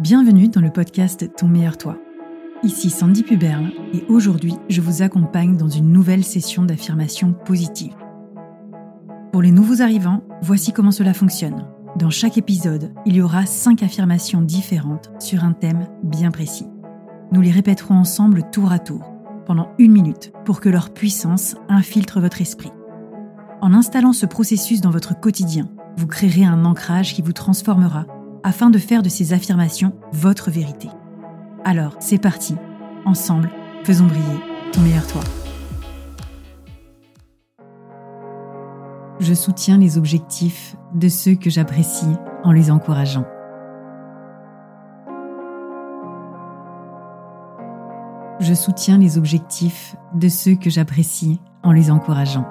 Bienvenue dans le podcast Ton meilleur toi. Ici Sandy Puberle et aujourd'hui je vous accompagne dans une nouvelle session d'affirmation positive. Pour les nouveaux arrivants, voici comment cela fonctionne. Dans chaque épisode, il y aura 5 affirmations différentes sur un thème bien précis. Nous les répéterons ensemble tour à tour, pendant une minute, pour que leur puissance infiltre votre esprit. En installant ce processus dans votre quotidien, vous créerez un ancrage qui vous transformera afin de faire de ces affirmations votre vérité. Alors, c'est parti. Ensemble, faisons briller ton meilleur toi. Je soutiens les objectifs de ceux que j'apprécie en les encourageant. Je soutiens les objectifs de ceux que j'apprécie en les encourageant.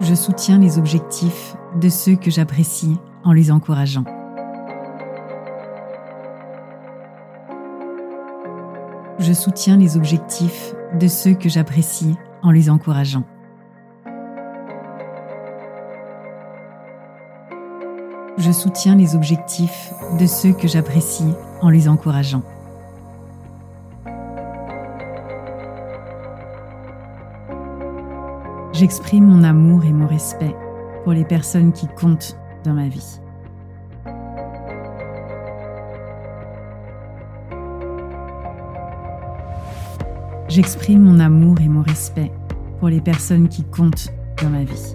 Je soutiens les objectifs de ceux que j'apprécie en les encourageant. Je soutiens les objectifs de ceux que j'apprécie en les encourageant. Je soutiens les objectifs de ceux que j'apprécie en les encourageant. J'exprime mon amour et mon respect pour les personnes qui comptent dans ma vie. J'exprime mon amour et mon respect pour les personnes qui comptent dans ma vie.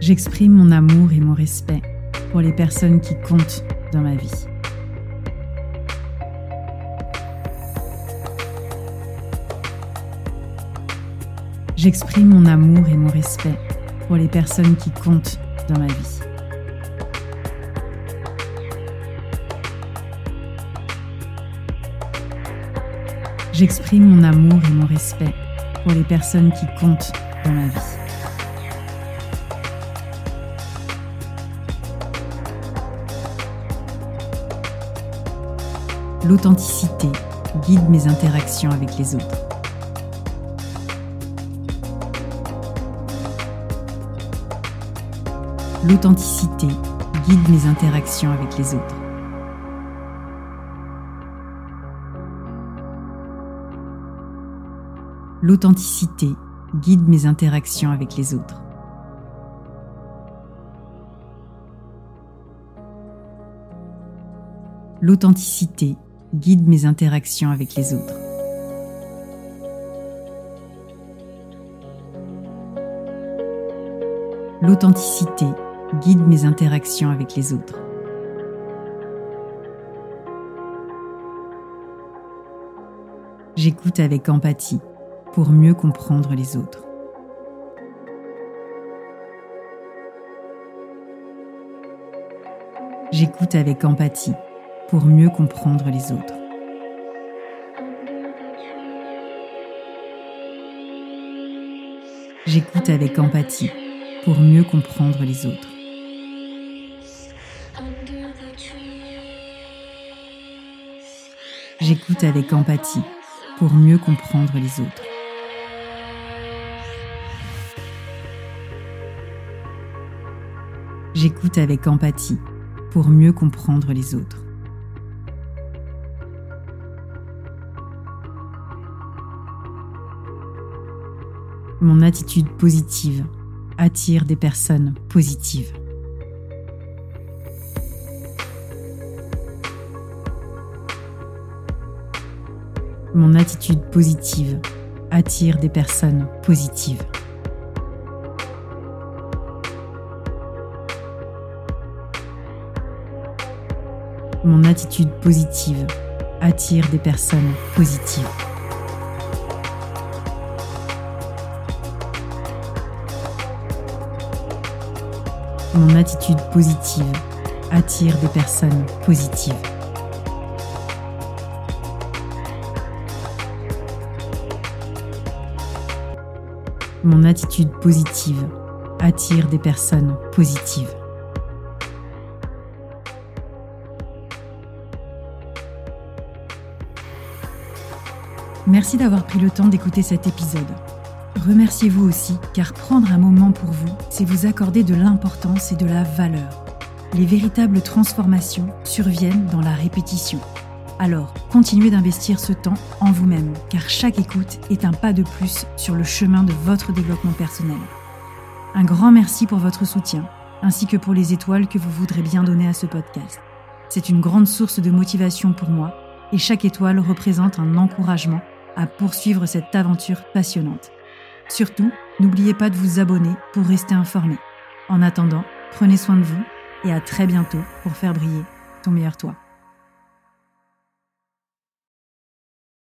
J'exprime mon amour et mon respect pour les personnes qui comptent dans ma vie. J'exprime mon amour et mon respect pour les personnes qui comptent dans ma vie. J'exprime mon amour et mon respect pour les personnes qui comptent dans ma vie. L'authenticité guide mes interactions avec les autres. L'authenticité guide mes interactions avec les autres. L'authenticité guide mes interactions avec les autres. L'authenticité guide mes interactions avec les autres. L'authenticité guide mes interactions avec les autres. J'écoute avec empathie pour mieux comprendre les autres. J'écoute avec empathie pour mieux comprendre les autres. J'écoute avec empathie pour mieux comprendre les autres. J'écoute avec empathie pour mieux comprendre les autres. J'écoute avec empathie pour mieux comprendre les autres. Mon attitude positive attire des personnes positives. Mon attitude positive attire des personnes positives. Mon attitude positive attire des personnes positives. Mon attitude positive attire des personnes positives. Mon attitude positive attire des personnes positives. Merci d'avoir pris le temps d'écouter cet épisode. Remerciez-vous aussi, car prendre un moment pour vous, c'est vous accorder de l'importance et de la valeur. Les véritables transformations surviennent dans la répétition. Alors, continuez d'investir ce temps en vous-même, car chaque écoute est un pas de plus sur le chemin de votre développement personnel. Un grand merci pour votre soutien, ainsi que pour les étoiles que vous voudrez bien donner à ce podcast. C'est une grande source de motivation pour moi, et chaque étoile représente un encouragement à poursuivre cette aventure passionnante. Surtout, n'oubliez pas de vous abonner pour rester informé. En attendant, prenez soin de vous et à très bientôt pour faire briller ton meilleur toi.